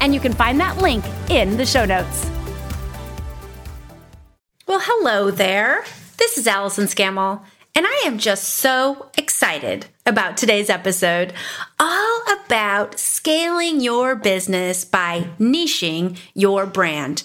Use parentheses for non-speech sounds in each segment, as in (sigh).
and you can find that link in the show notes. Well, hello there. This is Allison Scammell, and I am just so excited about today's episode, all about scaling your business by niching your brand.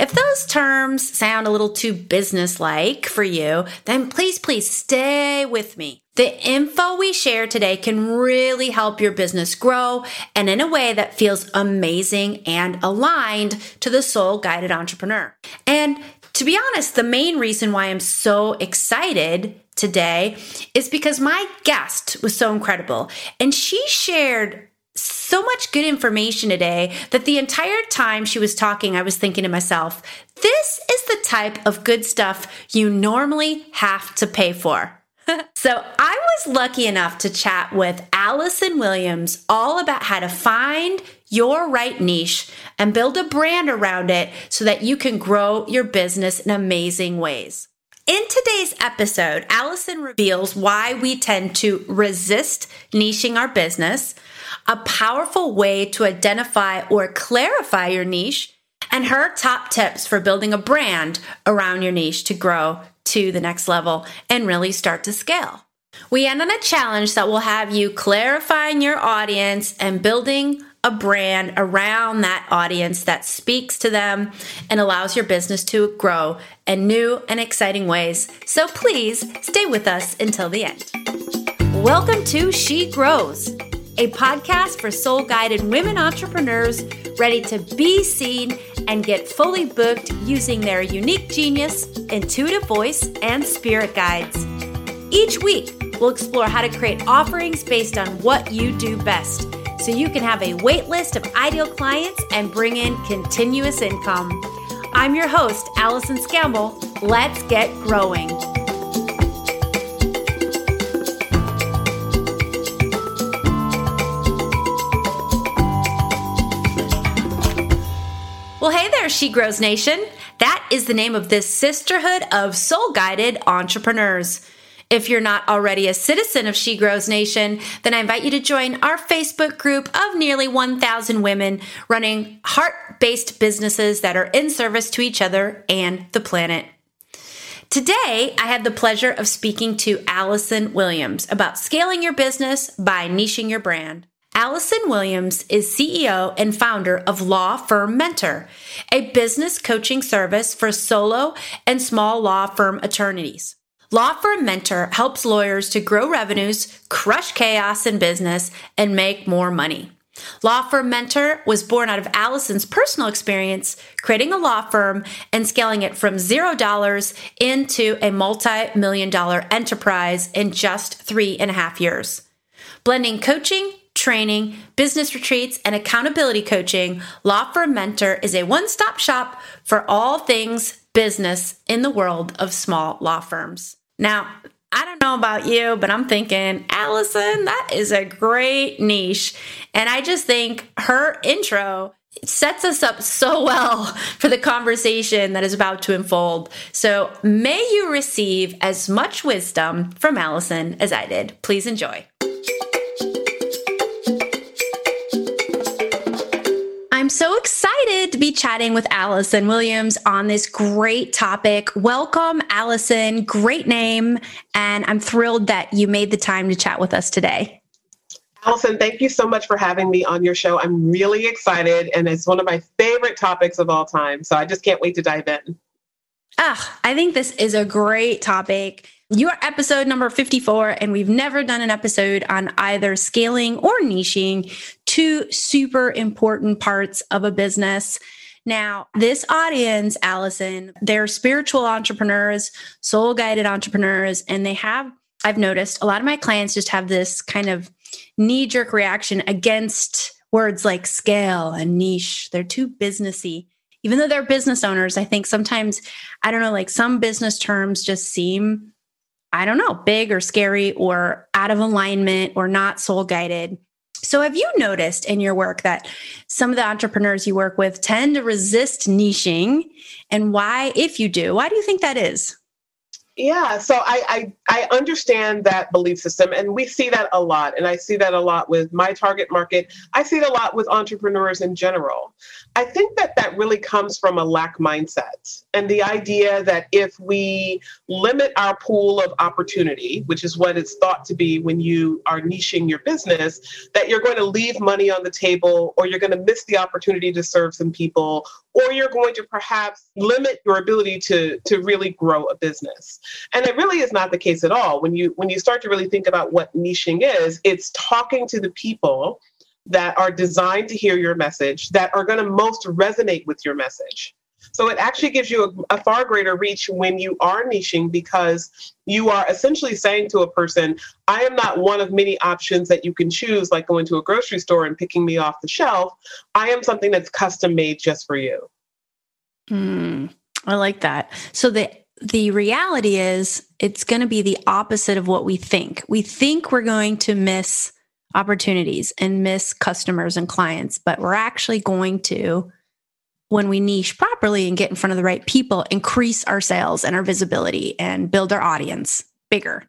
If those terms sound a little too business-like for you, then please, please stay with me. The info we share today can really help your business grow and in a way that feels amazing and aligned to the soul guided entrepreneur. And to be honest, the main reason why I'm so excited today is because my guest was so incredible and she shared so much good information today that the entire time she was talking, I was thinking to myself, this is the type of good stuff you normally have to pay for. (laughs) so I was lucky enough to chat with Allison Williams all about how to find your right niche and build a brand around it so that you can grow your business in amazing ways. In today's episode, Allison reveals why we tend to resist niching our business, a powerful way to identify or clarify your niche, and her top tips for building a brand around your niche to grow to the next level and really start to scale. We end on a challenge that will have you clarifying your audience and building a brand around that audience that speaks to them and allows your business to grow in new and exciting ways. So please stay with us until the end. Welcome to She Grows, a podcast for soul guided women entrepreneurs ready to be seen and get fully booked using their unique genius, intuitive voice, and spirit guides. Each week, we'll explore how to create offerings based on what you do best so you can have a wait list of ideal clients and bring in continuous income. I'm your host, Allison Scammell. Let's get growing. Well, hey there, She Grows Nation. That is the name of this sisterhood of soul guided entrepreneurs. If you're not already a citizen of She Grows Nation, then I invite you to join our Facebook group of nearly 1,000 women running heart based businesses that are in service to each other and the planet. Today, I had the pleasure of speaking to Allison Williams about scaling your business by niching your brand. Allison Williams is CEO and founder of Law Firm Mentor, a business coaching service for solo and small law firm attorneys. Law Firm Mentor helps lawyers to grow revenues, crush chaos in business, and make more money. Law Firm Mentor was born out of Allison's personal experience creating a law firm and scaling it from $0 into a multi million dollar enterprise in just three and a half years. Blending coaching, training, business retreats, and accountability coaching, Law Firm Mentor is a one stop shop for all things business in the world of small law firms. Now, I don't know about you, but I'm thinking, Allison, that is a great niche. And I just think her intro sets us up so (laughs) well for the conversation that is about to unfold. So may you receive as much wisdom from Allison as I did. Please enjoy. So excited to be chatting with Allison Williams on this great topic. Welcome, Allison. Great name. And I'm thrilled that you made the time to chat with us today. Allison, thank you so much for having me on your show. I'm really excited, and it's one of my favorite topics of all time. So I just can't wait to dive in. Ah, I think this is a great topic. You are episode number 54, and we've never done an episode on either scaling or niching, two super important parts of a business. Now, this audience, Allison, they're spiritual entrepreneurs, soul guided entrepreneurs, and they have, I've noticed a lot of my clients just have this kind of knee jerk reaction against words like scale and niche. They're too businessy. even though they're business owners, I think sometimes, I don't know, like some business terms just seem, I don't know, big or scary or out of alignment or not soul guided. So, have you noticed in your work that some of the entrepreneurs you work with tend to resist niching? And why, if you do, why do you think that is? Yeah, so I, I, I understand that belief system, and we see that a lot, and I see that a lot with my target market. I see it a lot with entrepreneurs in general. I think that that really comes from a lack mindset and the idea that if we limit our pool of opportunity, which is what it's thought to be when you are niching your business, that you're going to leave money on the table or you're going to miss the opportunity to serve some people or you're going to perhaps limit your ability to to really grow a business. And it really is not the case at all. When you when you start to really think about what niching is, it's talking to the people that are designed to hear your message, that are going to most resonate with your message. So it actually gives you a, a, far greater reach when you are niching because you are essentially saying to a person, I am not one of many options that you can choose, like going to a grocery store and picking me off the shelf. I am something that's custom made just for you. Mm, I like that. So the the reality is it's going to be the opposite of what we think. We think we're going to miss opportunities and miss customers and clients, but we're actually going to, when we niche properly and get in front of the right people, increase our sales and our visibility and build our audience bigger.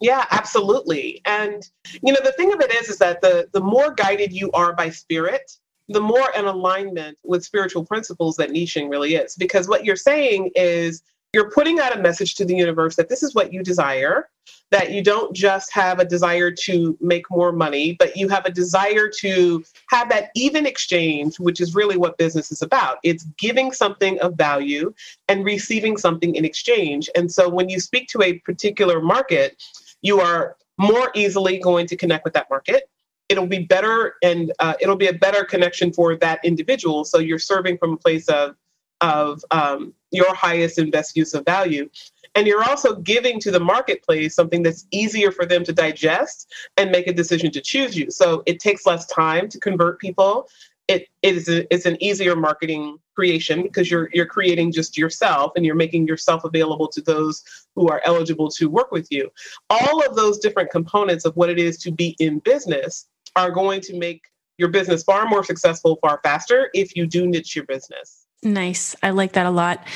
Yeah, absolutely. And you know, the thing of it is is that the the more guided you are by spirit, the more in alignment with spiritual principles that niching really is. Because what you're saying is you're putting out a message to the universe that this is what you desire, that you don't just have a desire to make more money, but you have a desire to have that even exchange, which is really what business is about. It's giving something of value and receiving something in exchange. And so when you speak to a particular market, you are more easily going to connect with that market it'll be better and uh, it'll be a better connection for that individual so you're serving from a place of of um, your highest and best use of value. And you're also giving to the marketplace something that's easier for them to digest and make a decision to choose you. So it takes less time to convert people. It, it is a, it's an easier marketing creation because you're you're creating just yourself and you're making yourself available to those who are eligible to work with you. All of those different components of what it is to be in business are going to make your business far more successful, far faster if you do niche your business. Nice. I like that a lot.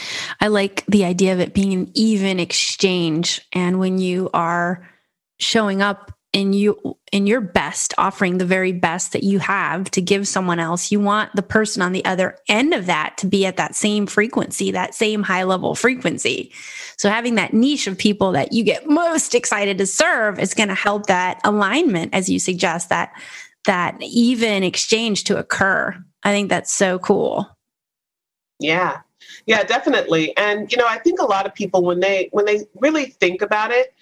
I like the idea of it being an even exchange. And when you are showing up in you in your best, offering the very best that you have to give someone else, you want the person on the other end of that to be at that same frequency, that same high level frequency. So having that niche of people that you get most excited to serve is going to help that alignment, as you suggest, that that even exchange to occur. I think that's so cool. Yeah. Yeah, definitely. And you know, I think a lot of people when they when they really think about it,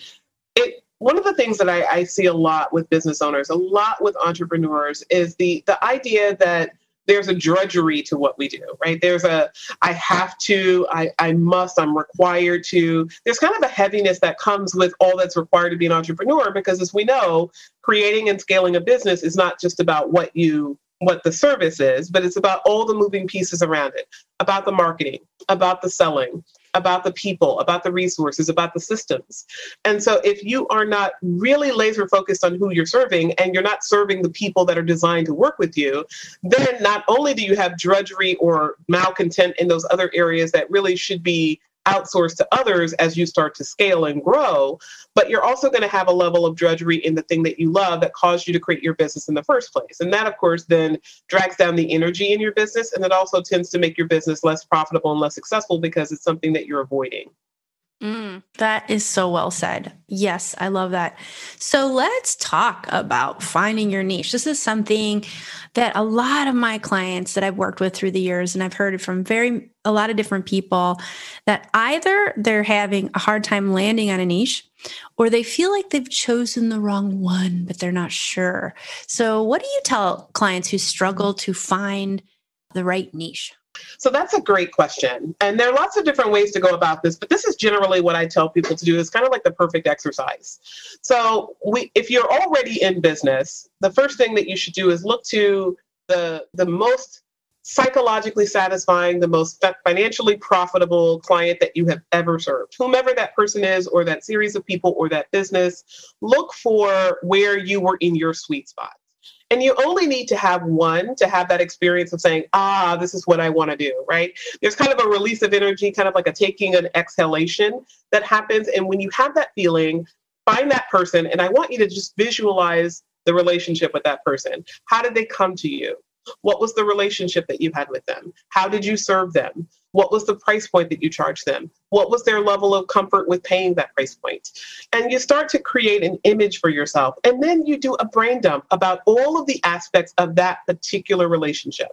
it one of the things that I, I see a lot with business owners, a lot with entrepreneurs, is the the idea that there's a drudgery to what we do, right? There's a I have to, I, I must, I'm required to. There's kind of a heaviness that comes with all that's required to be an entrepreneur because as we know, creating and scaling a business is not just about what you what the service is, but it's about all the moving pieces around it, about the marketing, about the selling, about the people, about the resources, about the systems. And so if you are not really laser focused on who you're serving and you're not serving the people that are designed to work with you, then not only do you have drudgery or malcontent in those other areas that really should be outsource to others as you start to scale and grow. But you're also going to have a level of drudgery in the thing that you love that caused you to create your business in the first place. And that, of course, then drags down the energy in your business. And it also tends to make your business less profitable and less successful because it's something that you're avoiding. Mm, that is so well said. Yes, I love that. So let's talk about finding your niche. This is something that a lot of my clients that I've worked with through the years, and I've heard it from very a lot of different people, that either they're having a hard time landing on a niche or they feel like they've chosen the wrong one, but they're not sure. So, what do you tell clients who struggle to find the right niche? So that's a great question. And there are lots of different ways to go about this, but this is generally what I tell people to do. It's kind of like the perfect exercise. So we if you're already in business, the first thing that you should do is look to the the most psychologically satisfying, the most financially profitable client that you have ever served. Whomever that person is, or that series of people, or that business, look for where you were in your sweet spot. And you only need to have one to have that experience of saying, ah, this is what I want to do, right? There's kind of a release of energy, kind of like a taking an exhalation that happens. And when you have that feeling, find that person. And I want you to just visualize the relationship with that person. How did they come to you? What was the relationship that you had with them? How did you serve them? What was the price point that you charged them? What was their level of comfort with paying that price point? And you start to create an image for yourself. And then you do a brain dump about all of the aspects of that particular relationship.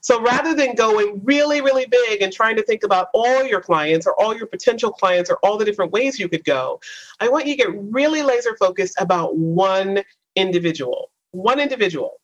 So rather than going really, really big and trying to think about all your clients or all your potential clients or all the different ways you could go, I want you to get really laser focused about one individual. One individual.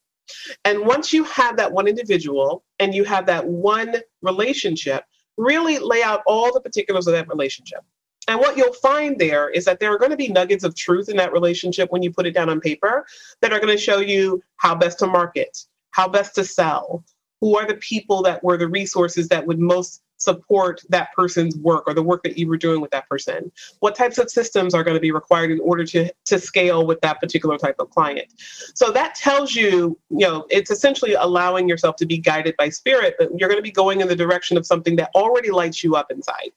And once you have that one individual and you have that one relationship, really lay out all the particulars of that relationship. And what you'll find there is that there are going to be nuggets of truth in that relationship when you put it down on paper that are going to show you how best to market, how best to sell, who are the people that were the resources that would most support that person's work or the work that you were doing with that person? What types of systems are going to be required in order to, to scale with that particular type of client? So that tells you, you know, it's essentially allowing yourself to be guided by spirit, but you're going to be going in the direction of something that already lights you up inside.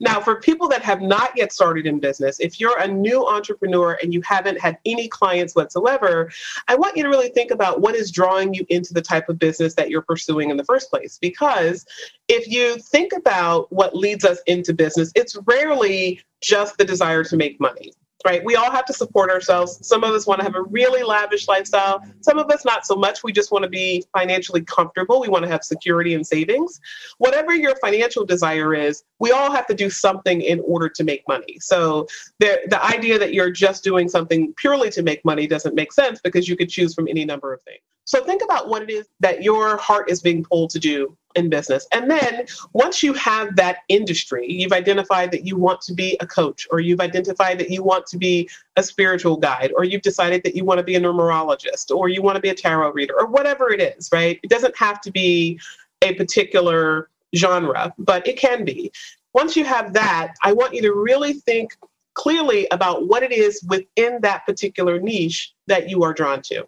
Now, for people that have not yet started in business, if you're a new entrepreneur and you haven't had any clients whatsoever, I want you to really think about what is drawing you into the type of business that you're pursuing in the first place. Because if you think about what leads us into business, it's rarely just the desire to make money right? We all have to support ourselves. Some of us want to have a really lavish lifestyle. Some of us not so much. We just want to be financially comfortable. We want to have security and savings. Whatever your financial desire is, we all have to do something in order to make money. So the the idea that you're just doing something purely to make money doesn't make sense because you could choose from any number of things. So think about what it is that your heart is being pulled to do in business. And then once you have that industry, you've identified that you want to be a coach, or you've identified that you want to be a spiritual guide, or you've decided that you want to be a numerologist, or you want to be a tarot reader, or whatever it is, right? It doesn't have to be a particular genre, but it can be. Once you have that, I want you to really think clearly about what it is within that particular niche that you are drawn to.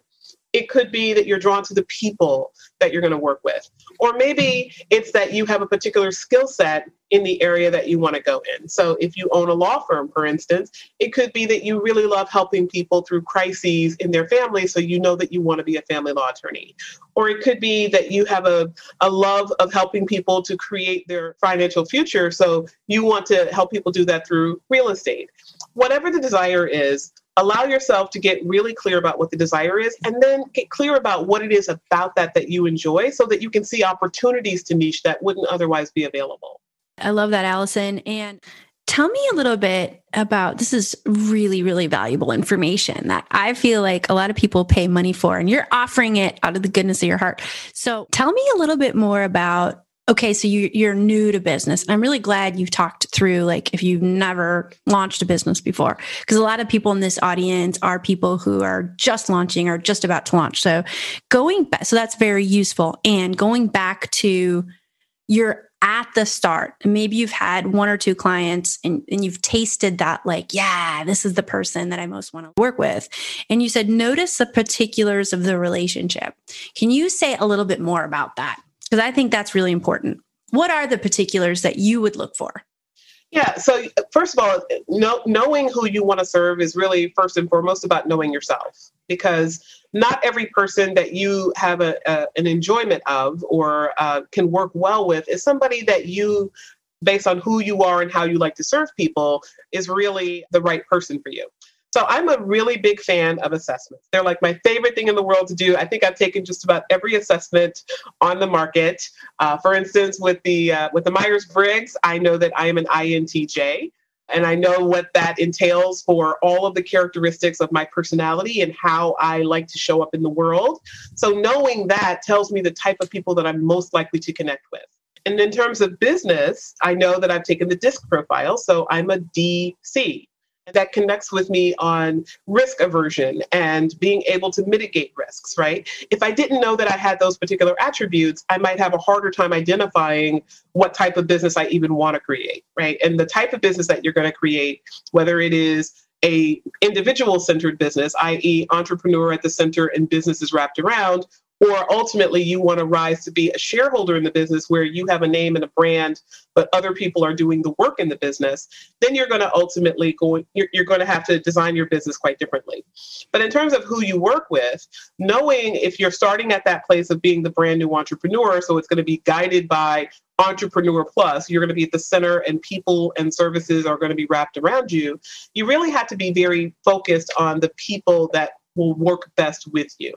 It could be that you're drawn to the people that you're going to work with. Or maybe it's that you have a particular skill set in the area that you want to go in. So if you own a law firm, for instance, it could be that you really love helping people through crises in their family. So you know that you want to be a family law attorney. Or it could be that you have a, a love of helping people to create their financial future. So you want to help people do that through real estate. Whatever the desire is, allow yourself to get really clear about what the desire is and then get clear about what it is about that that you enjoy so that you can see opportunities to niche that wouldn't otherwise be available. I love that allison. And tell me a little bit about this is really really valuable information that i feel like a lot of people pay money for and you're offering it out of the goodness of your heart. So tell me a little bit more about okay, so you, you're new to business. and I'm really glad you've talked through, like, if you've never launched a business before, because a lot of people in this audience are people who are just launching or just about to launch. So going back, so that's very useful. And going back to you're at the start, maybe you've had one or two clients and, and you've tasted that, like, yeah, this is the person that I most want to work with. And you said, notice the particulars of the relationship. Can you say a little bit more about that? Because I think that's really important. What are the particulars that you would look for? Yeah. So first of all, know, knowing who you want to serve is really first and foremost about knowing yourself, because not every person that you have a, a an enjoyment of or uh, can work well with is somebody that you, based on who you are and how you like to serve people, is really the right person for you. So I'm a really big fan of assessments. They're like my favorite thing in the world to do. I think I've taken just about every assessment on the market. Uh, for instance, with the uh, with the Myers Briggs, I know that I am an INTJ, and I know what that entails for all of the characteristics of my personality and how I like to show up in the world. So knowing that tells me the type of people that I'm most likely to connect with. And in terms of business, I know that I've taken the DISC profile, so I'm a DC. That connects with me on risk aversion and being able to mitigate risks, right? If I didn't know that I had those particular attributes, I might have a harder time identifying what type of business I even want to create, right? And the type of business that you're going to create, whether it is a individual centered business, i.e., entrepreneur at the center and businesses wrapped around, or ultimately you want to rise to be a shareholder in the business where you have a name and a brand but other people are doing the work in the business then you're going to ultimately go you're, you're going to have to design your business quite differently. But in terms of who you work with knowing if you're starting at that place of being the brand new entrepreneur so it's going to be guided by entrepreneur plus you're going to be at the center and people and services are going to be wrapped around you you really have to be very focused on the people that will work best with you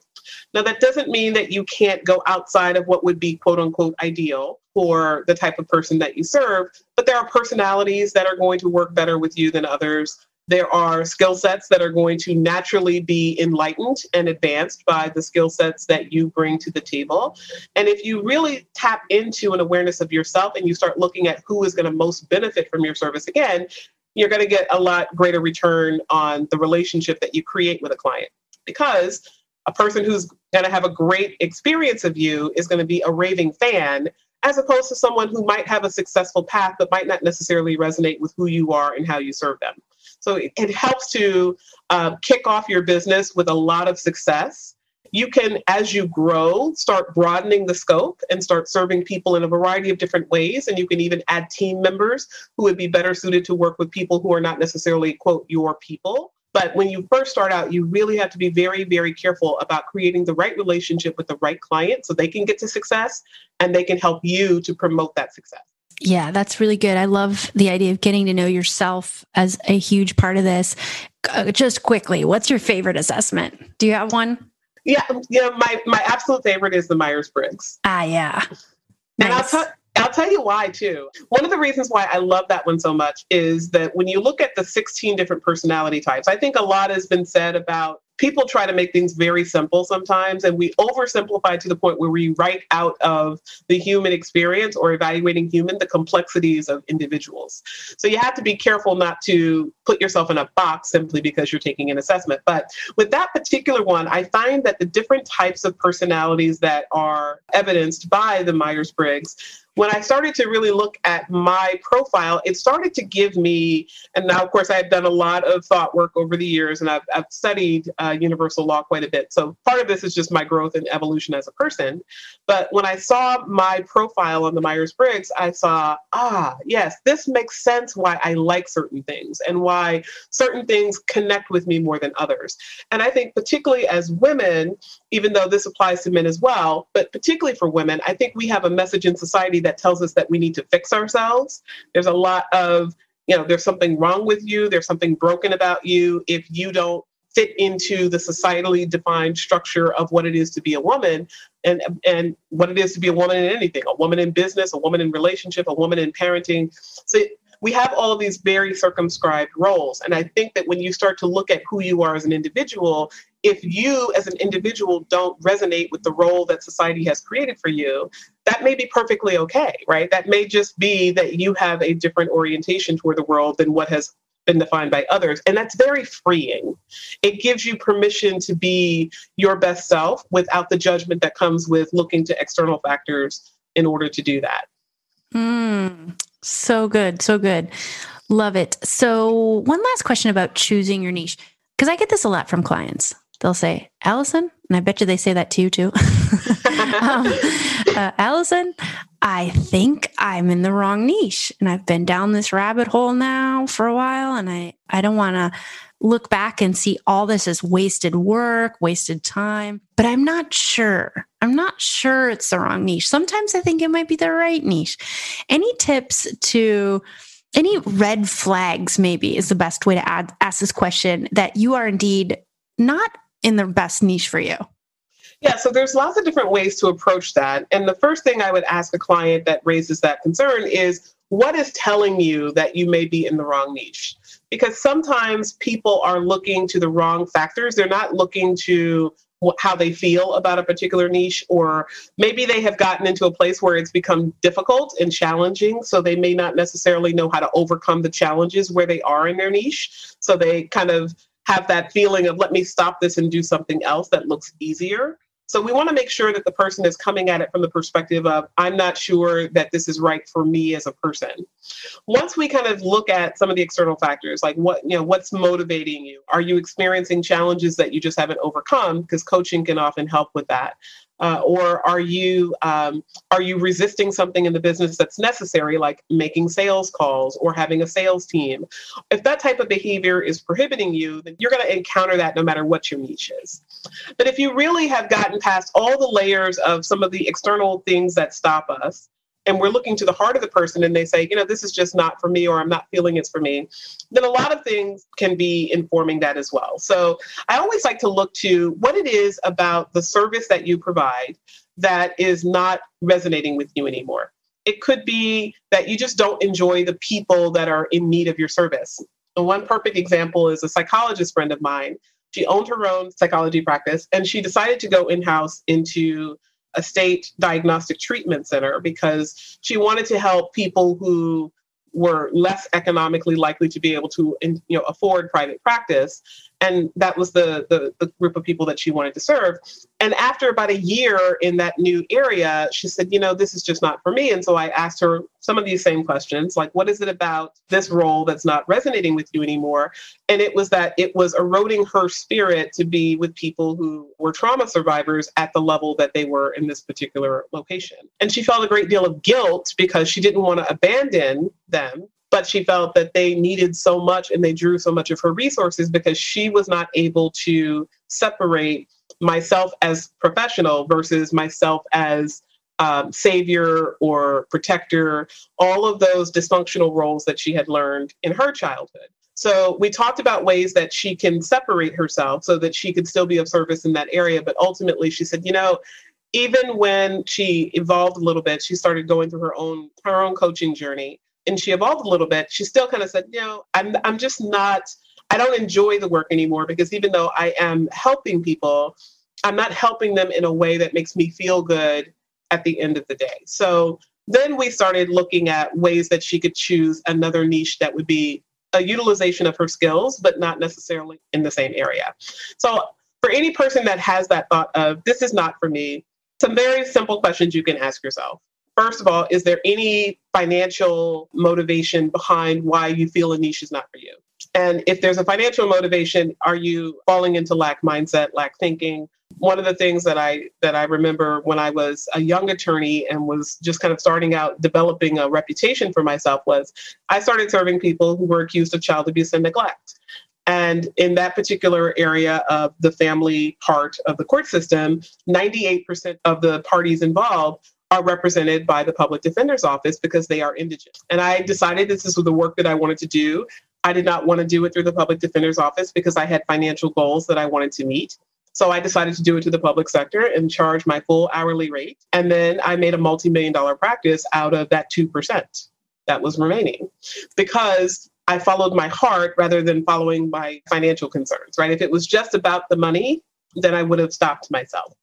now, that doesn't mean that you can't go outside of what would be quote unquote ideal for the type of person that you serve, but there are personalities that are going to work better with you than others. There are skill sets that are going to naturally be enlightened and advanced by the skill sets that you bring to the table. And if you really tap into an awareness of yourself and you start looking at who is going to most benefit from your service, again, you're going to get a lot greater return on the relationship that you create with a client because a person who's going to have a great experience of you is going to be a raving fan as opposed to someone who might have a successful path but might not necessarily resonate with who you are and how you serve them. So it, it helps to uh, kick off your business with a lot of success. You can as you grow start broadening the scope and start serving people in a variety of different ways and you can even add team members who would be better suited to work with people who are not necessarily quote your people but when you first start out, you really have to be very, very careful about creating the right relationship with the right client so they can get to success and they can help you to promote that success. Yeah, that's really good. I love the idea of getting to know yourself as a huge part of this. Uh, just quickly, what's your favorite assessment? Do you have one? Yeah, yeah. My my absolute favorite is the Myers Briggs. Ah, yeah. And nice. I'll, I'll tell you why, too. One of the reasons why I love that one so much is that when you look at the 16 different personality types, I think a lot has been said about people try to make things very simple sometimes and we oversimplify to the point where we write out of the human experience or evaluating human the complexities of individuals so you have to be careful not to put yourself in a box simply because you're taking an assessment but with that particular one i find that the different types of personalities that are evidenced by the myers-briggs when I started to really look at my profile, it started to give me, and now, of course, I've done a lot of thought work over the years and I've, I've studied uh, universal law quite a bit. So part of this is just my growth and evolution as a person. But when I saw my profile on the Myers Briggs, I saw, ah, yes, this makes sense why I like certain things and why certain things connect with me more than others. And I think, particularly as women, even though this applies to men as well, but particularly for women, I think we have a message in society that tells us that we need to fix ourselves. There's a lot of, you know, there's something wrong with you, there's something broken about you if you don't fit into the societally defined structure of what it is to be a woman and and what it is to be a woman in anything a woman in business a woman in relationship a woman in parenting so we have all of these very circumscribed roles and i think that when you start to look at who you are as an individual if you as an individual don't resonate with the role that society has created for you, that may be perfectly okay, right? That may just be that you have a different orientation toward the world than what has been defined by others. And that's very freeing. It gives you permission to be your best self without the judgment that comes with looking to external factors in order to do that. Mm, so good. So good. Love it. So, one last question about choosing your niche, because I get this a lot from clients they'll say, Allison, and I bet you they say that to you too. (laughs) um, uh, Allison, I think I'm in the wrong niche and I've been down this rabbit hole now for a while and I, I don't want to look back and see all this as wasted work, wasted time, but I'm not sure. I'm not sure it's the wrong niche. Sometimes I think it might be the right niche. Any tips to any red flags maybe is the best way to add, ask this question that you are indeed not in the best niche for you? Yeah, so there's lots of different ways to approach that. And the first thing I would ask a client that raises that concern is what is telling you that you may be in the wrong niche? Because sometimes people are looking to the wrong factors. They're not looking to how they feel about a particular niche, or maybe they have gotten into a place where it's become difficult and challenging. So they may not necessarily know how to overcome the challenges where they are in their niche. So they kind of have that feeling of, let me stop this and do something else that looks easier. So we want to make sure that the person is coming at it from the perspective of, I'm not sure that this is right for me as a person. Once we kind of look at some of the external factors, like what, you know, what's motivating you? Are you experiencing challenges that you just haven't overcome? Because coaching can often help with that uh, or are you um, are you resisting something in the business that's necessary like making sales calls or having a sales team? If that type of behavior is prohibiting you then you're going to encounter that no matter what your niche is. But if you really have gotten past all the layers of some of the external things that stop us and we're looking to the heart of the person and they say, you know, this is just not for me or I'm not feeling it's for me, then a lot of things can be informing that as well. So I always like to look to what it is about the service that you provide that is not resonating with you anymore. It could be that you just don't enjoy the people that are in need of your service. One perfect example is a psychologist friend of mine. She owned her own psychology practice and she decided to go in house into a state diagnostic treatment center because she wanted to help people who were less economically likely to be able to you know afford private practice and that was the, the, the group of people that she wanted to serve. And after about a year in that new area she said you know this is just not for me. And so i asked her some of these same questions like what is it about this role that's not resonating with you anymore? And it was that it was eroding her spirit to be with people who were trauma survivors at the level that they were in this particular location. And she felt a great deal of guilt because she didn't want to abandon them but she felt that they needed so much and they drew so much of her resources because she was not able to separate myself as professional versus myself as um, savior or protector, all of those dysfunctional roles that she had learned in her childhood. So we talked about ways that she can separate herself so that she could still be of service in that area. But ultimately, she said, you know, even when she evolved a little bit, she started going through her own her own coaching journey and she evolved a little bit, she still kind of said, you know, I'm I'm just not I don't enjoy the work anymore because even though I am helping people, I'm not helping them in a way that makes me feel good at the end of the day. So then we started looking at ways that she could choose another niche that would be a utilization of her skills, but not necessarily in the same area. So for any person that has that thought of this is not for me, some very simple questions you can ask yourself first of all, is there any financial motivation behind why you feel a niche is not for you? And if there's a financial motivation, are you falling into lack mindset, lack thinking? One of the things that I that I remember when I was a young attorney and was just kind of starting out developing a reputation for myself was I started serving people who were accused of child abuse and neglect. And in that particular area of the family part of the court system, 98% of the parties involved are represented by the public defender's office because they are indigent. And I decided this is the work that I wanted to do. I did not want to do it through the public defender's office because I had financial goals that I wanted to meet. So I decided to do it to the public sector and charge my full hourly rate. And then I made a multi million dollar practice out of that 2% that was remaining because I followed my heart rather than following my financial concerns, right? If it was just about the money, then I would have stopped myself.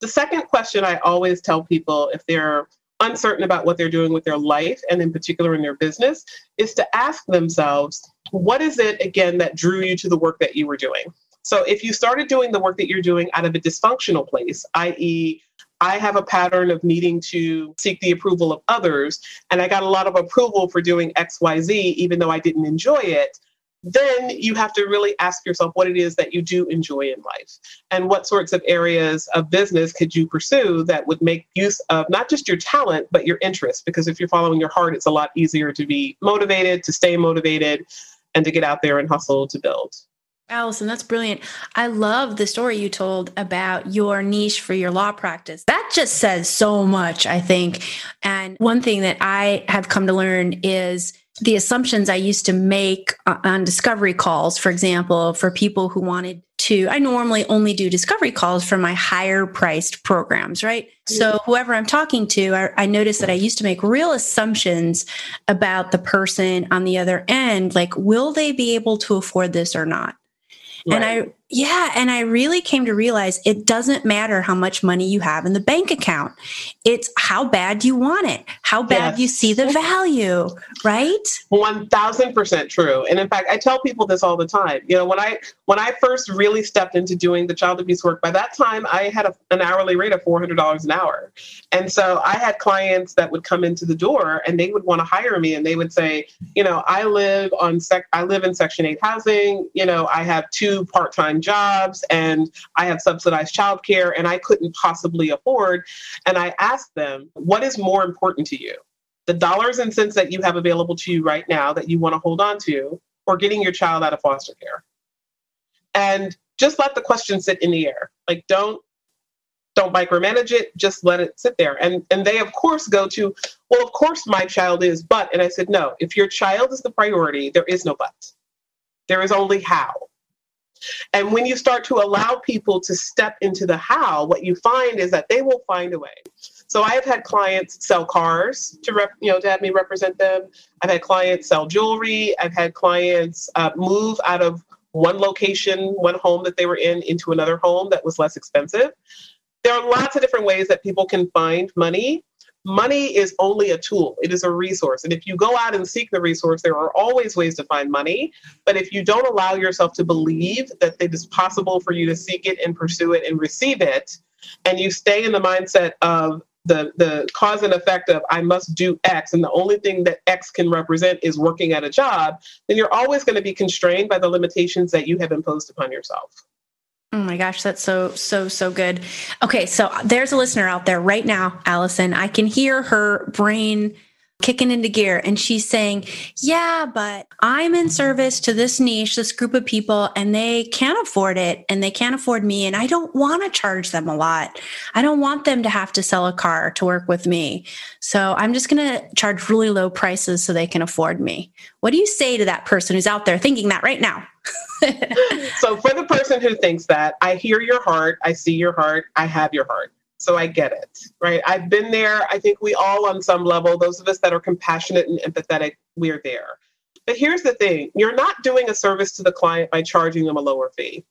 The second question I always tell people if they're uncertain about what they're doing with their life and in particular in their business is to ask themselves what is it again that drew you to the work that you were doing? So if you started doing the work that you're doing out of a dysfunctional place i.e I have a pattern of needing to seek the approval of others, and I got a lot of approval for doing XYZ, even though I didn't enjoy it then you have to really ask yourself what it is that you do enjoy in life and what sorts of areas of business could you pursue that would make use of not just your talent but your interest because if you're following your heart it's a lot easier to be motivated to stay motivated and to get out there and hustle to build Allison, that's brilliant. I love the story you told about your niche for your law practice. That just says so much, I think. And one thing that I have come to learn is the assumptions I used to make on discovery calls, for example, for people who wanted to, I normally only do discovery calls for my higher priced programs, right? So mm-hmm. whoever I'm talking to, I, I noticed that I used to make real assumptions about the person on the other end, like, will they be able to afford this or not? Right. And I Yeah. And I really came to realize it doesn't matter how much money you have in the bank account. It's how bad you want it, how bad yes. you see the (laughs) value, right? 1000% true. And in fact, I tell people this all the time. You know, when I when I first really stepped into doing the child abuse work, by that time I had a, an hourly rate of $400 an hour. And so I had clients that would come into the door and they would want to hire me and they would say, you know, I live on sec I live in section 8 housing, you know, I have two part-time time jobs and I have subsidized childcare and I couldn't possibly afford. And I asked them, what is more important to you? The dollars and cents that you have available to you right now that you want to hold on to, or getting your child out of foster care? And just let the question sit in the air. Like don't don't micromanage it just let it sit there and and they of course go to well of course my child is but and i said no if your child is the priority there is no but there is only how and when you start to allow people to step into the how, what you find is that they will find a way. So I have had clients sell cars to rep, you know to have me represent them. I've had clients sell jewelry. I've had clients uh, move out of one location, one home that they were in, into another home that was less expensive. There are lots of different ways that people can find money money is only a tool, it is a resource. And if you go out and seek the resource, there are always ways to find money. But if you don't allow yourself to believe that it is possible for you to seek it and pursue it and receive it, and you stay in the mindset of the, the cause and effect of I must do X, and the only thing that X can represent is working at a job, then you're always going to be constrained by the limitations that you have imposed upon yourself. Oh my gosh, that's so, so, so good. Okay, so there's a listener out there right now, Allison. I can hear her brain kicking into gear and she's saying, Yeah, but I'm in service to this niche, this group of people, and they can't afford it and they can't afford me. And I don't want to charge them a lot. I don't want them to have to sell a car to work with me. So I'm just going to charge really low prices so they can afford me. What do you say to that person who's out there thinking that right now? (laughs) so for the person who thinks that, I hear your heart, I see your heart, I have your heart. So I get it, right? I've been there. I think we all, on some level, those of us that are compassionate and empathetic, we're there. But here's the thing you're not doing a service to the client by charging them a lower fee.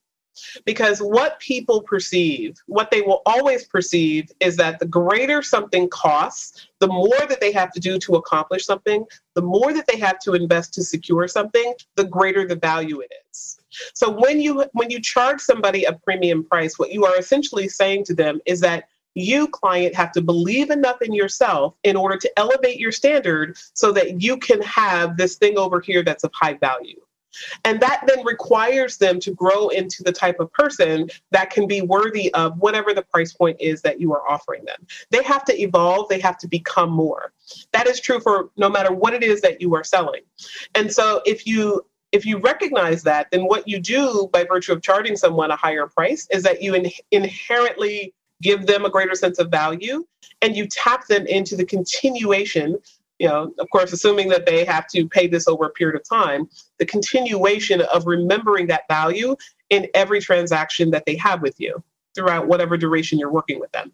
Because what people perceive, what they will always perceive, is that the greater something costs, the more that they have to do to accomplish something, the more that they have to invest to secure something, the greater the value it is. So when you when you charge somebody a premium price, what you are essentially saying to them is that you client have to believe enough in yourself in order to elevate your standard so that you can have this thing over here that's of high value. And that then requires them to grow into the type of person that can be worthy of whatever the price point is that you are offering them. They have to evolve, they have to become more. That is true for no matter what it is that you are selling. And so if you if you recognize that, then what you do by virtue of charging someone a higher price is that you in- inherently give them a greater sense of value and you tap them into the continuation you know, of course, assuming that they have to pay this over a period of time, the continuation of remembering that value in every transaction that they have with you throughout whatever duration you're working with them.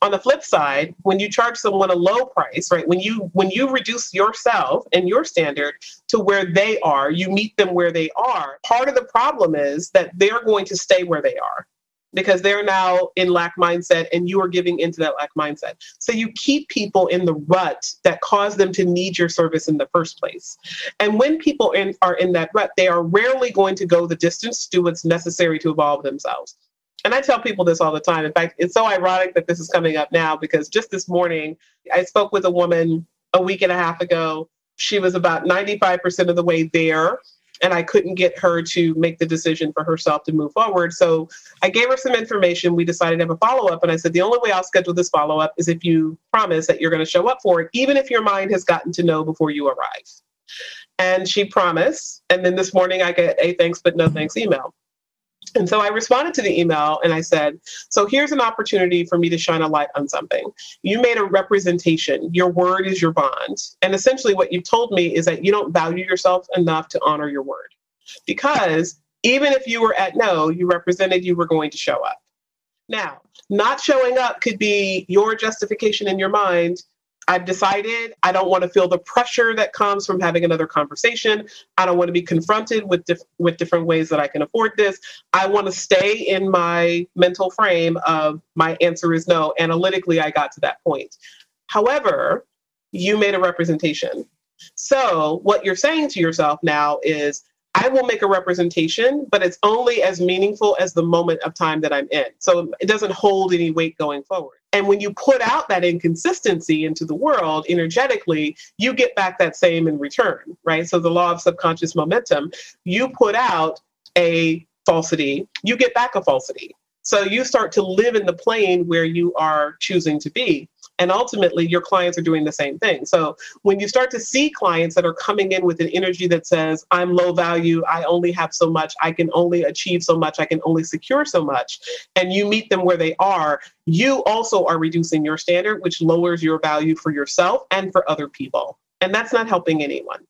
On the flip side, when you charge someone a low price, right? When you when you reduce yourself and your standard to where they are, you meet them where they are. Part of the problem is that they're going to stay where they are because they're now in lack mindset and you are giving into that lack mindset. So you keep people in the rut that cause them to need your service in the first place. And when people in, are in that rut, they are rarely going to go the distance to what's necessary to evolve themselves. And I tell people this all the time. In fact, it's so ironic that this is coming up now because just this morning, I spoke with a woman a week and a half ago. She was about 95% of the way there and I couldn't get her to make the decision for herself to move forward. So I gave her some information. We decided to have a follow up. And I said, the only way I'll schedule this follow up is if you promise that you're going to show up for it, even if your mind has gotten to know before you arrive. And she promised. And then this morning I get a thanks but no thanks email. And so I responded to the email and I said, So here's an opportunity for me to shine a light on something. You made a representation. Your word is your bond. And essentially, what you've told me is that you don't value yourself enough to honor your word. Because even if you were at no, you represented you were going to show up. Now, not showing up could be your justification in your mind I've decided I don't want to feel the pressure that comes from having another conversation. I don't want to be confronted with dif- with different ways that I can afford this. I want to stay in my mental frame of my answer is no. Analytically, I got to that point. However, you made a representation. So, what you're saying to yourself now is I will make a representation, but it's only as meaningful as the moment of time that I'm in. So it doesn't hold any weight going forward. And when you put out that inconsistency into the world energetically, you get back that same in return, right? So the law of subconscious momentum, you put out a falsity, you get back a falsity. So you start to live in the plane where you are choosing to be. And ultimately, your clients are doing the same thing. So when you start to see clients that are coming in with an energy that says, I'm low value, I only have so much, I can only achieve so much, I can only secure so much, and you meet them where they are, you also are reducing your standard, which lowers your value for yourself and for other people. And that's not helping anyone.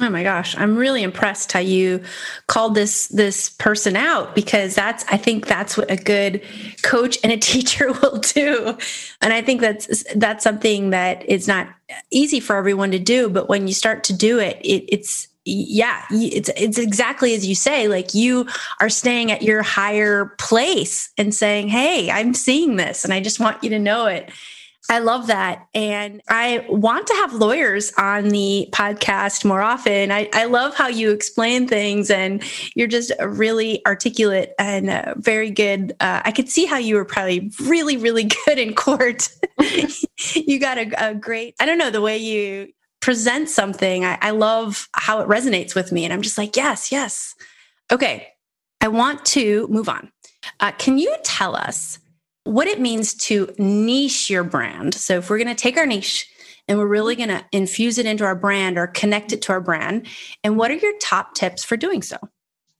Oh my gosh, I'm really impressed how you called this this person out because that's I think that's what a good coach and a (laughs) teacher will do. And I think that's that's something that is not easy for everyone to do, but when you start to do it, it it's yeah, it's it's exactly as you say like you are staying at your higher place and saying, "Hey, I'm seeing this and I just want you to know it." I love that. And I want to have lawyers on the podcast more often. I, I love how you explain things and you're just really articulate and uh, very good. Uh, I could see how you were probably really, really (laughs) good in court. (laughs) you got a, a, great, I don't know, the way you present something. I, I love how it resonates with me. And I'm just like, yes, yes. Okay. I want to move on. Uh, can you tell us? What it means to niche your brand. So if we're going to take our niche and we're really going to infuse it into our brand or connect it to our brand, and what are your top tips for doing so?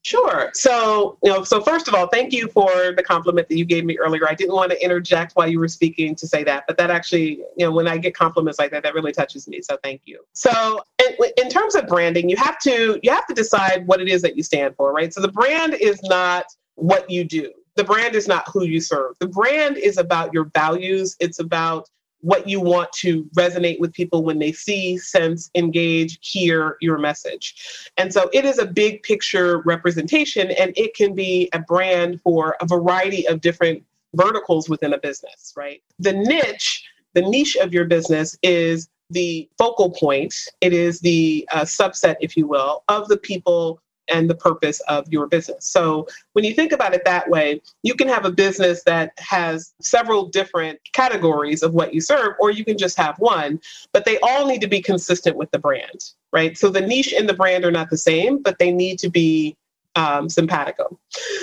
Sure. So, you know, so first of all, thank you for the compliment that you gave me earlier. I didn't want to interject while you were speaking to say that, but that actually, you know, when I get compliments like that, that really touches me. So, thank you. So, in, in terms of branding, you have to you have to decide what it is that you stand for, right? So, the brand is not what you do the brand is not who you serve. The brand is about your values. It's about what you want to resonate with people when they see, sense, engage, hear your message. And so it is a big picture representation, and it can be a brand for a variety of different verticals within a business, right? The niche, the niche of your business is the focal point, it is the uh, subset, if you will, of the people and the purpose of your business. So when you think about it that way, you can have a business that has several different categories of what you serve, or you can just have one, but they all need to be consistent with the brand, right? So the niche and the brand are not the same, but they need to be um, simpatico.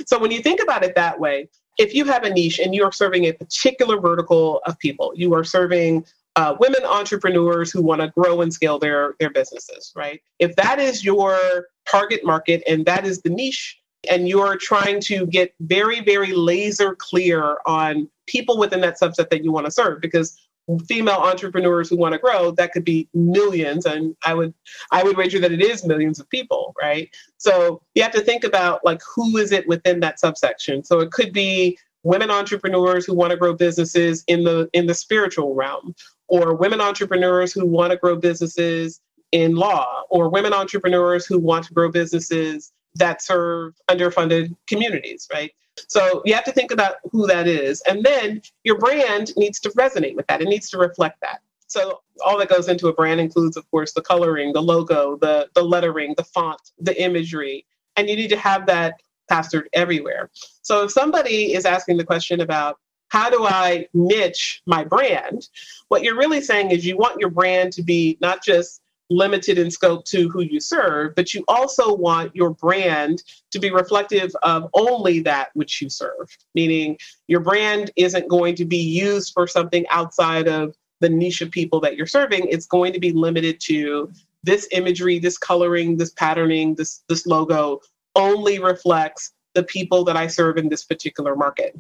So when you think about it that way, if you have a niche and you are serving a particular vertical of people, you are serving uh, women entrepreneurs who want to grow and scale their their businesses right? If that is your target market and that is the niche and you're trying to get very very laser clear on people within that subset that you want to serve because female entrepreneurs who want to grow that could be millions and i would i would wager that it is millions of people right? So you have to think about like who is it within that subsection? So it could be women entrepreneurs who want to grow businesses in the in the spiritual realm or women entrepreneurs who want to grow businesses in law or women entrepreneurs who want to grow businesses that serve underfunded communities right? So you have to think about who that is. And then your brand needs to resonate with that. It needs to reflect that. So all that goes into a brand includes of course the coloring the logo the the lettering the font the imagery. And you need to have that plastered everywhere. So if somebody is asking the question about how do I niche my brand, what you're really saying is you want your brand to be not just limited in scope to who you serve, but you also want your brand to be reflective of only that which you serve, meaning your brand isn't going to be used for something outside of the niche of people that you're serving. It's going to be limited to this imagery, this coloring, this patterning, this this logo only reflects the people that I serve in this particular market.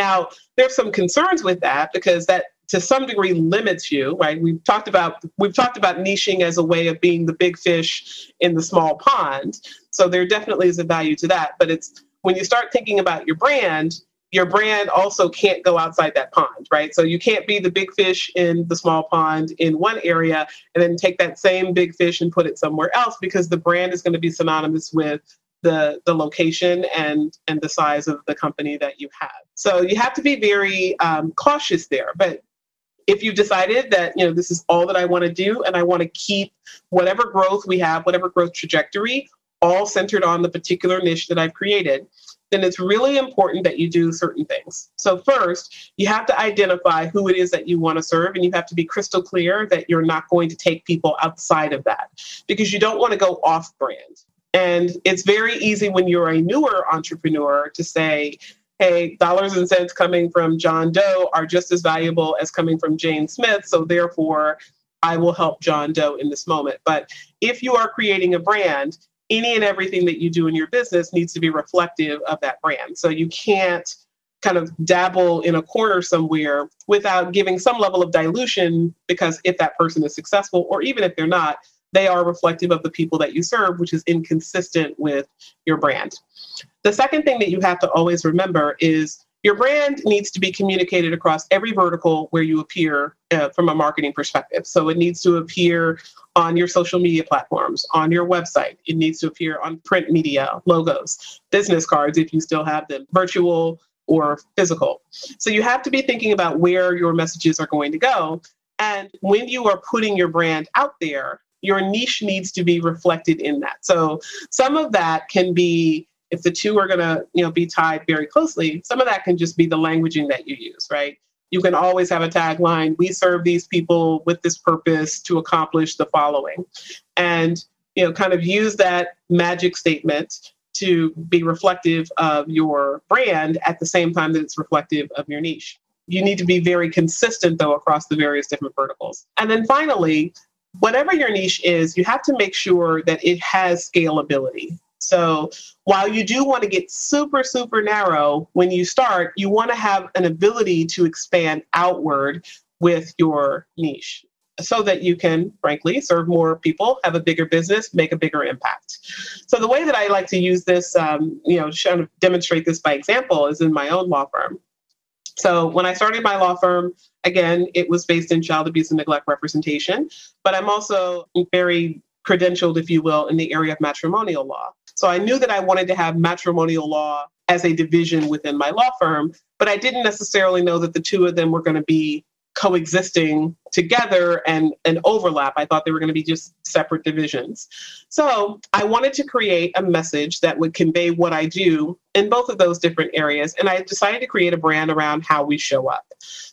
Now, there's some concerns with that because that to some degree limits you, right? We've talked about we've talked about niching as a way of being the big fish in the small pond. So there definitely is a value to that, but it's when you start thinking about your brand, your brand also can't go outside that pond, right? So you can't be the big fish in the small pond in one area and then take that same big fish and put it somewhere else because the brand is going to be synonymous with the the location and and the size of the company that you have. So you have to be very um, cautious there. But if you've decided that you know this is all that I want to do and I want to keep whatever growth we have, whatever growth trajectory, all centered on the particular niche that I've created, then it's really important that you do certain things. So, first, you have to identify who it is that you want to serve, and you have to be crystal clear that you're not going to take people outside of that because you don't want to go off brand. And it's very easy when you're a newer entrepreneur to say, hey, dollars and cents coming from John Doe are just as valuable as coming from Jane Smith. So, therefore, I will help John Doe in this moment. But if you are creating a brand, any and everything that you do in your business needs to be reflective of that brand. So you can't kind of dabble in a corner somewhere without giving some level of dilution because if that person is successful or even if they're not, they are reflective of the people that you serve, which is inconsistent with your brand. The second thing that you have to always remember is your brand needs to be communicated across every vertical where you appear uh, from a marketing perspective. So it needs to appear on your social media platforms, on your website. It needs to appear on print media, logos, business cards if you still have them, virtual or physical. So you have to be thinking about where your messages are going to go. And when you are putting your brand out there, your niche needs to be reflected in that. So some of that can be if the two are going to you know be tied very closely some of that can just be the languaging that you use right? You can always have a tagline we serve these people with this purpose to accomplish the following. And you know kind of use that magic statement to be reflective of your brand at the same time that it's reflective of your niche. You need to be very consistent though across the various different verticals. And then finally whatever your niche is you have to make sure that it has scalability so while you do want to get super, super narrow when you start, you want to have an ability to expand outward with your niche so that you can, frankly, serve more people, have a bigger business, make a bigger impact. So the way that I like to use this, um, you know, demonstrate this by example is in my own law firm. So when I started my law firm, again, it was based in child abuse and neglect representation, but I'm also very credentialed, if you will, in the area of matrimonial law. So I knew that I wanted to have matrimonial law as a division within my law firm, but I didn't necessarily know that the two of them were going to be coexisting together and, and overlap. I thought they were going to be just separate divisions. So I wanted to create a message that would convey what I do in both of those different areas. And I decided to create a brand around how we show up.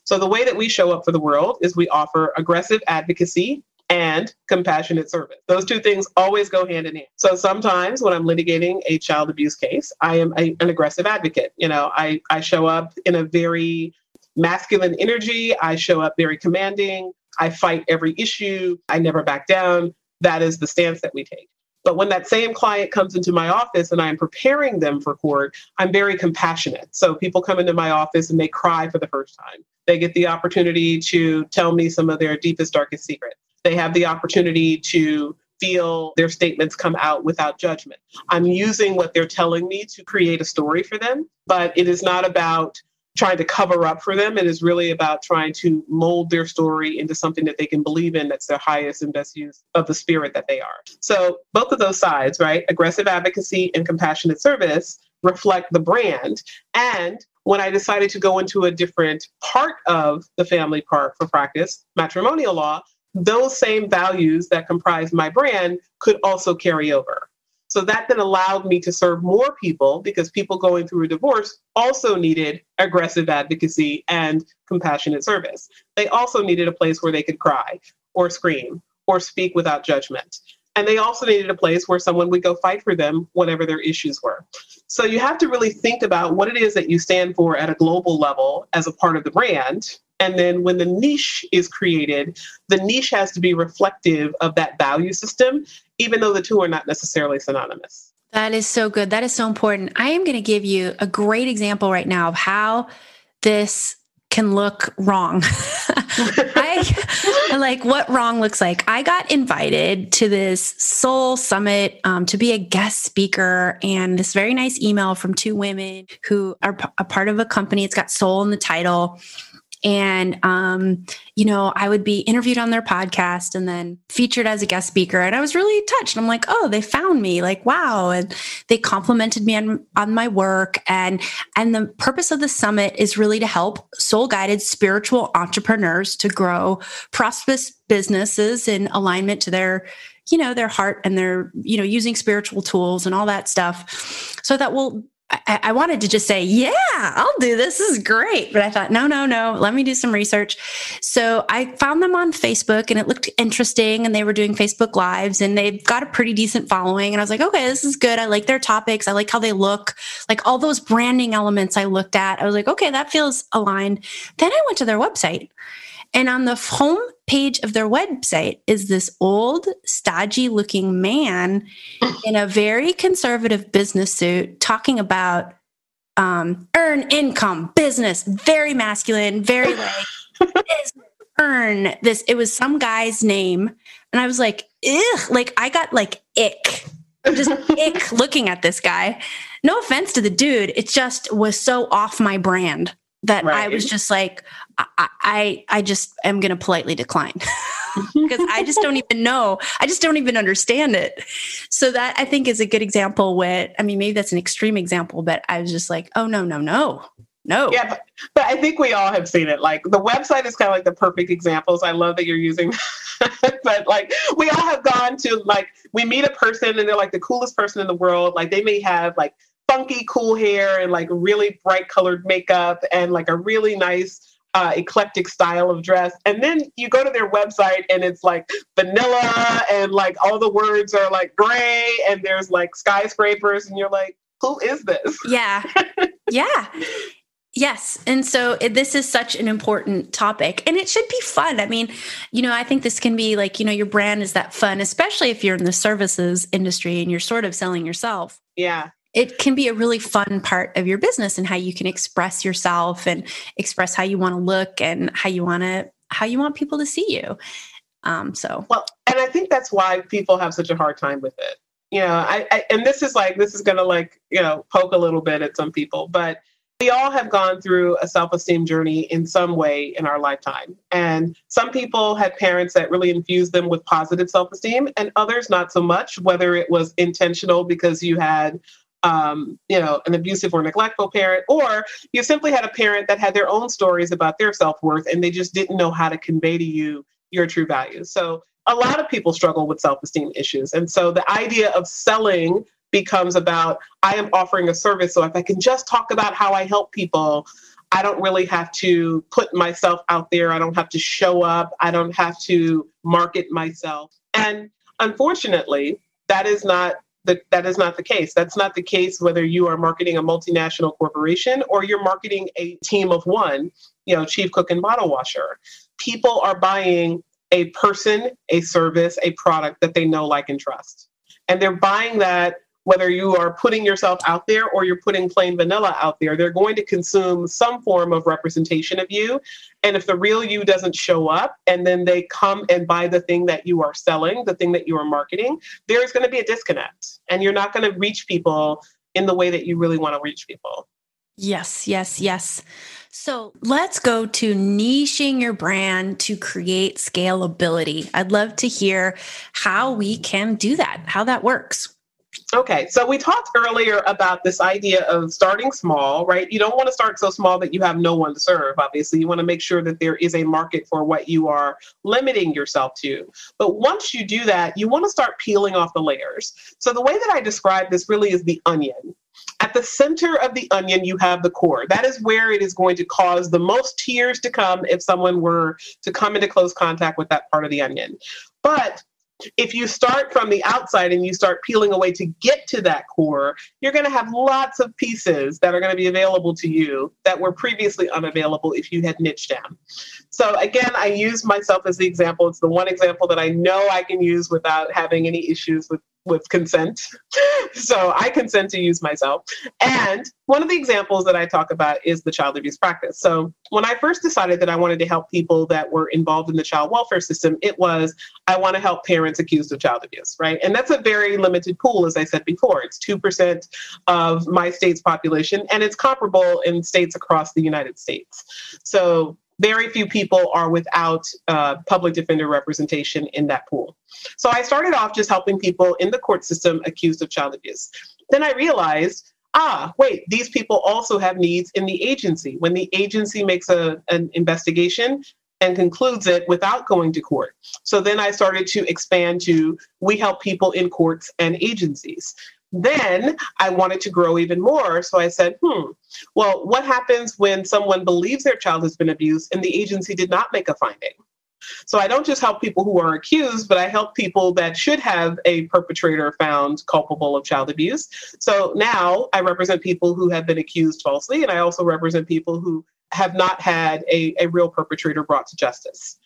So the way that we show up for the world is we offer aggressive advocacy and compassionate service. Those two things always go hand in hand. So sometimes when I'm litigating a child abuse case, I am a, an aggressive advocate. You know, I, I show up in a very masculine energy, I show up very commanding, I fight every issue, I never back down. That is the stance that we take. But when that same client comes into my office and I'm preparing them for court, I'm very compassionate. So people come into my office and they cry for the first time. They get the opportunity to tell me some of their deepest, darkest secrets. They have the opportunity to feel their statements come out without judgment. I'm using what they're telling me to create a story for them, but it is not about trying to cover up for them. It is really about trying to mold their story into something that they can believe in that's their highest and best use of the spirit that they are. So, both of those sides, right? Aggressive advocacy and compassionate service reflect the brand. And when I decided to go into a different part of the family part for practice, matrimonial law, those same values that comprise my brand could also carry over. So that then allowed me to serve more people because people going through a divorce also needed aggressive advocacy and compassionate service. They also needed a place where they could cry or scream or speak without judgment. And they also needed a place where someone would go fight for them whatever their issues were. So you have to really think about what it is that you stand for at a global level as a part of the brand and then when the niche is created, the niche has to be reflective of that value system, even though the two are not necessarily synonymous. That is so good. That is so important. I am going to give you a great example right now of how this can look wrong. (laughs) I (laughs) like what wrong looks like. I got invited to this Soul Summit um, to be a guest speaker, and this very nice email from two women who are p- a part of a company. It's got Soul in the title and um, you know i would be interviewed on their podcast and then featured as a guest speaker. And i was really touched. I'm like oh they found me. Like wow. And they complimented me on, on my work. And and the purpose of the summit is really to help soul guided spiritual entrepreneurs to grow prosperous businesses in alignment to their you know their heart and their you know using spiritual tools and all that stuff so that will I, I, wanted to just say, yeah, I'll do this. This is great. But I thought, no, no, no, let me do some research. So I found them on Facebook and it looked interesting. And they were doing Facebook Lives and they've got a pretty decent following. And I was like, okay, this is good. I like their topics. I like how they look. Like all those branding elements I looked at. I was like, okay, that feels aligned. Then I went to their website. And on the home page of their website is this old, stodgy looking man in a very conservative business suit talking about um, earn income, business, very masculine, very like earn this. It was some guy's name. And I was like, ugh, like I got like ick. Just ick (laughs) looking at this guy. No offense to the dude. It just was so off my brand that right. I was just like, I, I, I just am going to politely decline mm-hmm. (laughs) because I just don't even know. I just don't even understand it. So that I think is a good example. With, I mean, maybe that's an extreme example, but I was just like, oh no, no, no, no. Yeah, but, but I think we all have seen it. Like the website is kind of like the perfect examples. I love that you're using, (laughs) but like we all have gone to like we meet a person and they're like the coolest person in the world. Like they may have like funky cool hair and like really bright colored makeup and like a really nice uh, eclectic style of dress. And then you go to their website and it's like vanilla and like all the words are like gray and there's like skyscrapers and you're like, who is this? (laughs) Yeah. yeah. Yes. And so it, this is such an important topic and it should be fun. I mean, you know, I think this can be like, you know, your brand is that fun, especially if you're in the services industry and you're sort of selling yourself. Yeah it can be a really fun part of your business and how you can express yourself and express how you want to look and how you want to how you want people to see you. Um, so. Well and i think that's why people have such a hard time with it. You know I, I and this is like this is gonna like you know poke a little bit at some people but we all have gone through a self-esteem journey in some way in our lifetime. And some people had parents that really infused them with positive self-esteem and others not so much whether it was intentional because you had um, you know, an abusive or neglectful parent, or you simply had a parent that had their own stories about their self worth and they just didn't know how to convey to you your true values. So a lot of people struggle with self esteem issues. And so the idea of selling becomes about I am offering a service. So if I can just talk about how I help people, I don't really have to put myself out there. I don't have to show up. I don't have to market myself. And unfortunately, that is not that that is not the case. That's not the case whether you are marketing a multinational corporation or you're marketing a team of one, you know, chief cook and bottle washer. People are buying a person, a service, a product that they know, like, and trust. And they're buying that whether you are putting yourself out there or you're putting plain vanilla out there, they're going to consume some form of representation of you. And if the real you doesn't show up and then they come and buy the thing that you are selling, the thing that you are marketing, there's going to be a disconnect and you're not going to reach people in the way that you really want to reach people. Yes, yes, yes. So let's go to niching your brand to create scalability. I'd love to hear how we can do that, how that works. Okay, so we talked earlier about this idea of starting small, right? You don't want to start so small that you have no one to serve. Obviously, you want to make sure that there is a market for what you are limiting yourself to. But once you do that, you want to start peeling off the layers. So the way that I describe this really is the onion. At the center of the onion, you have the core. That is where it is going to cause the most tears to come if someone were to come into close contact with that part of the onion. But if you start from the outside and you start peeling away to get to that core, you're going to have lots of pieces that are going to be available to you that were previously unavailable if you had niched down. So, again, I use myself as the example. It's the one example that I know I can use without having any issues with with consent. (laughs) so I consent to use myself. And one of the examples that I talk about is the child abuse practice. So when I first decided that I wanted to help people that were involved in the child welfare system, it was I want to help parents accused of child abuse, right? And that's a very limited pool, as I said before. It's 2% of my state's population, and it's comparable in states across the United States. So very few people are without uh, public defender representation in that pool. So I started off just helping people in the court system accused of child abuse. Then I realized, ah, wait, these people also have needs in the agency. When the agency makes a, an investigation, and concludes it without going to court. So then I started to expand to we help people in courts and agencies. Then I wanted to grow even more. So I said, hmm, well, what happens when someone believes their child has been abused and the agency did not make a finding? So I don't just help people who are accused, but I help people that should have a perpetrator found culpable of child abuse. So now I represent people who have been accused falsely, and I also represent people who have not had a, a real perpetrator brought to justice.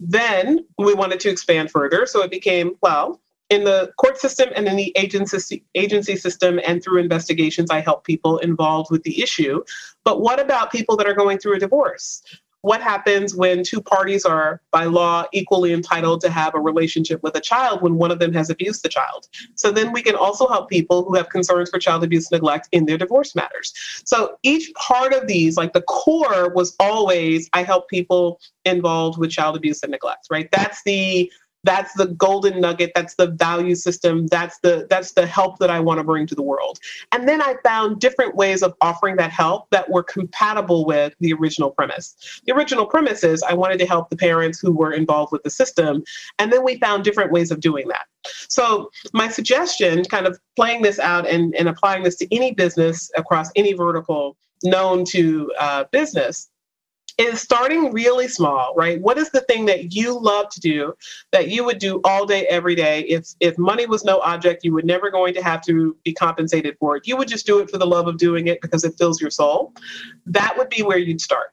Then we wanted to expand further. So it became, well, in the court system and in the agency agency system and through investigations i help people involved with the issue. But what about people that are going through a divorce? What happens when two parties are by law equally entitled to have a relationship with a child when one of them has abused the child? So then we can also help people who have concerns for child abuse neglect in their divorce matters. So each part of these like the core was always i help people involved with child abuse and neglect right? That's the that's the golden nugget. That's the value system. That's the that's the help that i want to bring to the world. And then i found different ways of offering that help that were compatible with the original premise. The original premise is i wanted to help the parents who were involved with the system and then we found different ways of doing that. So my suggestion kind of playing this out and, and applying this to any business across any vertical known to uh, business is starting really small, right? What is the thing that you love to do that you would do all day, every day? If if money was no object, you were never going to have to be compensated for it. You would just do it for the love of doing it because it fills your soul. That would be where you'd start.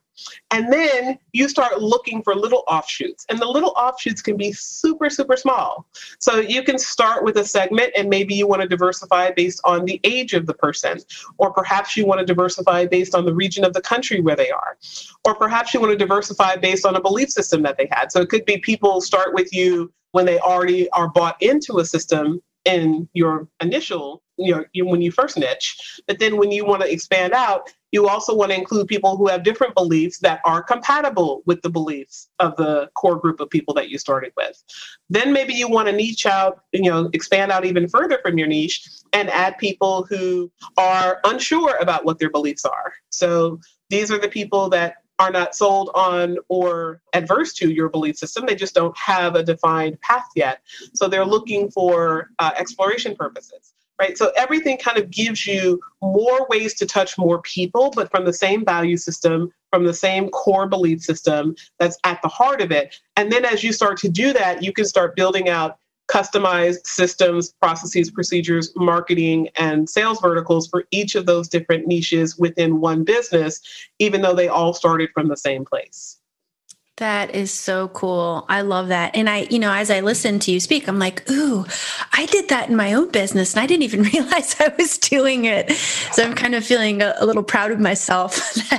And then you start looking for little offshoots, and the little offshoots can be super, super small. So you can start with a segment, and maybe you want to diversify based on the age of the person, or perhaps you want to diversify based on the region of the country where they are, or perhaps you want to diversify based on a belief system that they had. So it could be people start with you when they already are bought into a system in your initial, you know, when you first niche. But then when you want to expand out, you also want to include people who have different beliefs that are compatible with the beliefs of the core group of people that you started with. Then maybe you want to niche out, you know, expand out even further from your niche and add people who are unsure about what their beliefs are. So these are the people that are not sold on or adverse to your belief system. They just don't have a defined path yet. So they're looking for uh, exploration purposes, right? So everything kind of gives you more ways to touch more people, but from the same value system, from the same core belief system that's at the heart of it. And then as you start to do that, you can start building out customized systems, processes, procedures, marketing, and sales verticals for each of those different niches within one business, even though they all started from the same place. That is so cool. I love that. And I, you know, as I listen to you speak, I'm like, ooh, I did that in my own business and I didn't even (laughs) realize I was doing it. So I'm kind of feeling a, a little proud of myself. (laughs)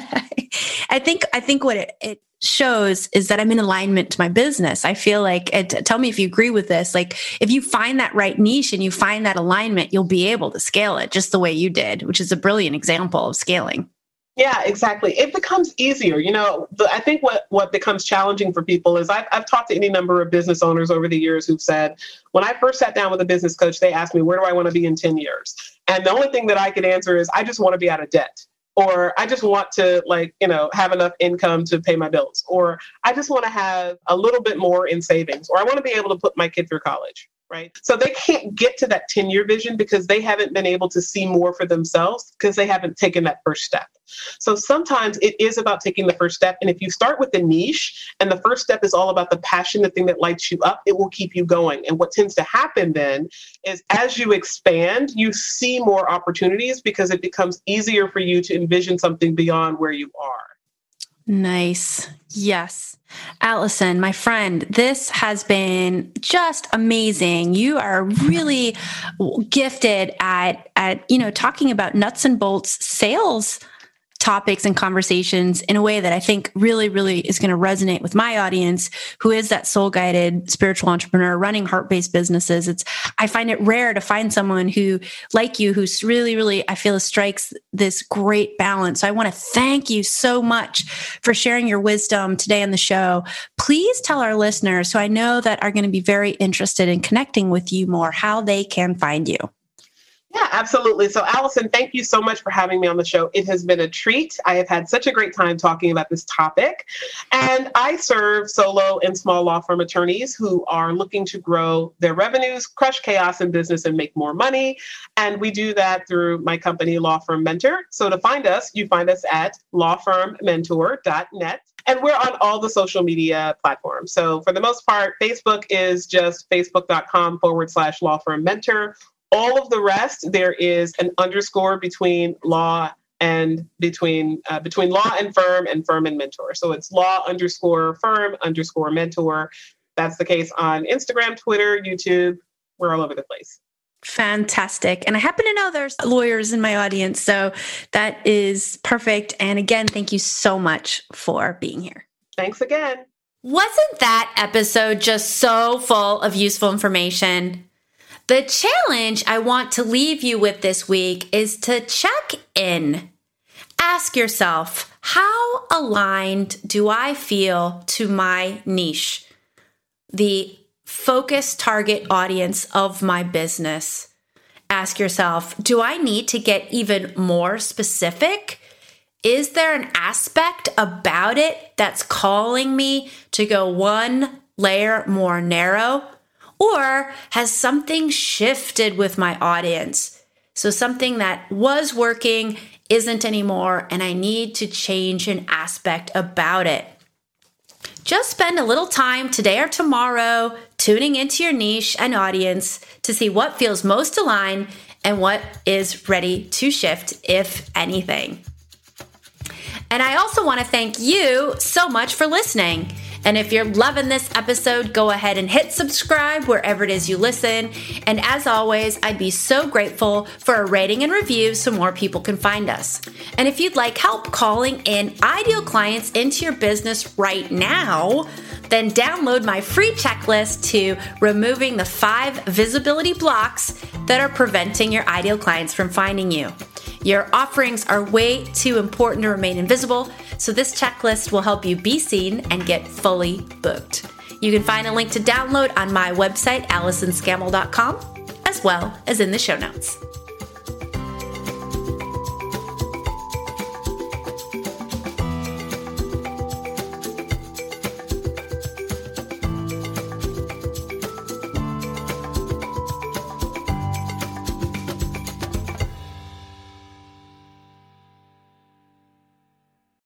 I think, I think what it, it shows is that I'm in alignment to my business. I feel like, it, tell me if you agree with this. Like, if you find that right niche and you find that alignment, you'll be able to scale it just the way you did, which is a brilliant example of scaling. Yeah, exactly. It becomes easier. You know, the, I think what what becomes challenging for people is I've, I've talked to any number of business owners over the years who've said, when I first sat down with a business coach, they asked me, where do I want to be in 10 years? And the only thing that I could answer is, I just want to be out of debt or I just want to like, you know, have enough income to pay my bills, or I just want to have a little bit more in savings, or I want to be able to put my kid through college right? So they can't get to that 10 year vision because they haven't been able to see more for themselves because they haven't taken that first step. So sometimes it is about taking the first step. And if you start with the niche and the first step is all about the passion, the thing that lights you up, it will keep you going. And what tends to happen then is as you expand, you see more opportunities because it becomes easier for you to envision something beyond where you are. Nice. Yes. Allison, my friend, this has been just amazing. You are really gifted at at you know talking about nuts and bolts sales topics and conversations in a way that I think really, really is going to resonate with my audience, who is that soul guided spiritual entrepreneur running heart based businesses. It's, I find it rare to find someone who, like you, who's really, really, I feel strikes this great balance. So I want to thank you so much for sharing your wisdom today on the show. Please tell our listeners, who I know that are going to be very interested in connecting with you more, how they can find you. Yeah, absolutely. So, Allison, thank you so much for having me on the show. It has been a treat. I have had such a great time talking about this topic. And I serve solo and small law firm attorneys who are looking to grow their revenues, crush chaos in business, and make more money. And we do that through my company, Law Firm Mentor. So, to find us, you find us at lawfirmmentor.net. And we're on all the social media platforms. So, for the most part, Facebook is just facebook.com forward slash law firm mentor all of the rest, there is an underscore between law and between uh, between law and firm and firm and mentor. So it's law underscore firm underscore mentor. That's the case on Instagram, Twitter, YouTube. We're all over the place. Fantastic. And I happen to know there's lawyers in my audience. So that is perfect. And again, thank you so much for being here. Thanks again. Wasn't that episode just so full of useful information? The challenge I want to leave you with this week is to check in. Ask yourself, how aligned do I feel to my niche, the focus target audience of my business? Ask yourself, do I need to get even more specific? Is there an aspect about it that's calling me to go one layer more narrow? Or has something shifted with my audience? So something that was working isn't anymore, and I need to change an aspect about it. Just spend a little time today or tomorrow tuning into your niche and audience to see what feels most aligned and what is ready to shift, if anything. And I also want to thank you so much for listening. And if you're loving this episode, go ahead and hit subscribe wherever it is you listen. And as always, I'd be so grateful for a rating and review so more people can find us. And if you'd like help calling in ideal clients into your business right now, then download my free checklist to removing the five visibility blocks that are preventing your ideal clients from finding you. Your offerings are way too important to remain invisible, so this checklist will help you be seen and get fully booked. You can find a link to download on my website, AllisonScammell.com, as well as in the show notes.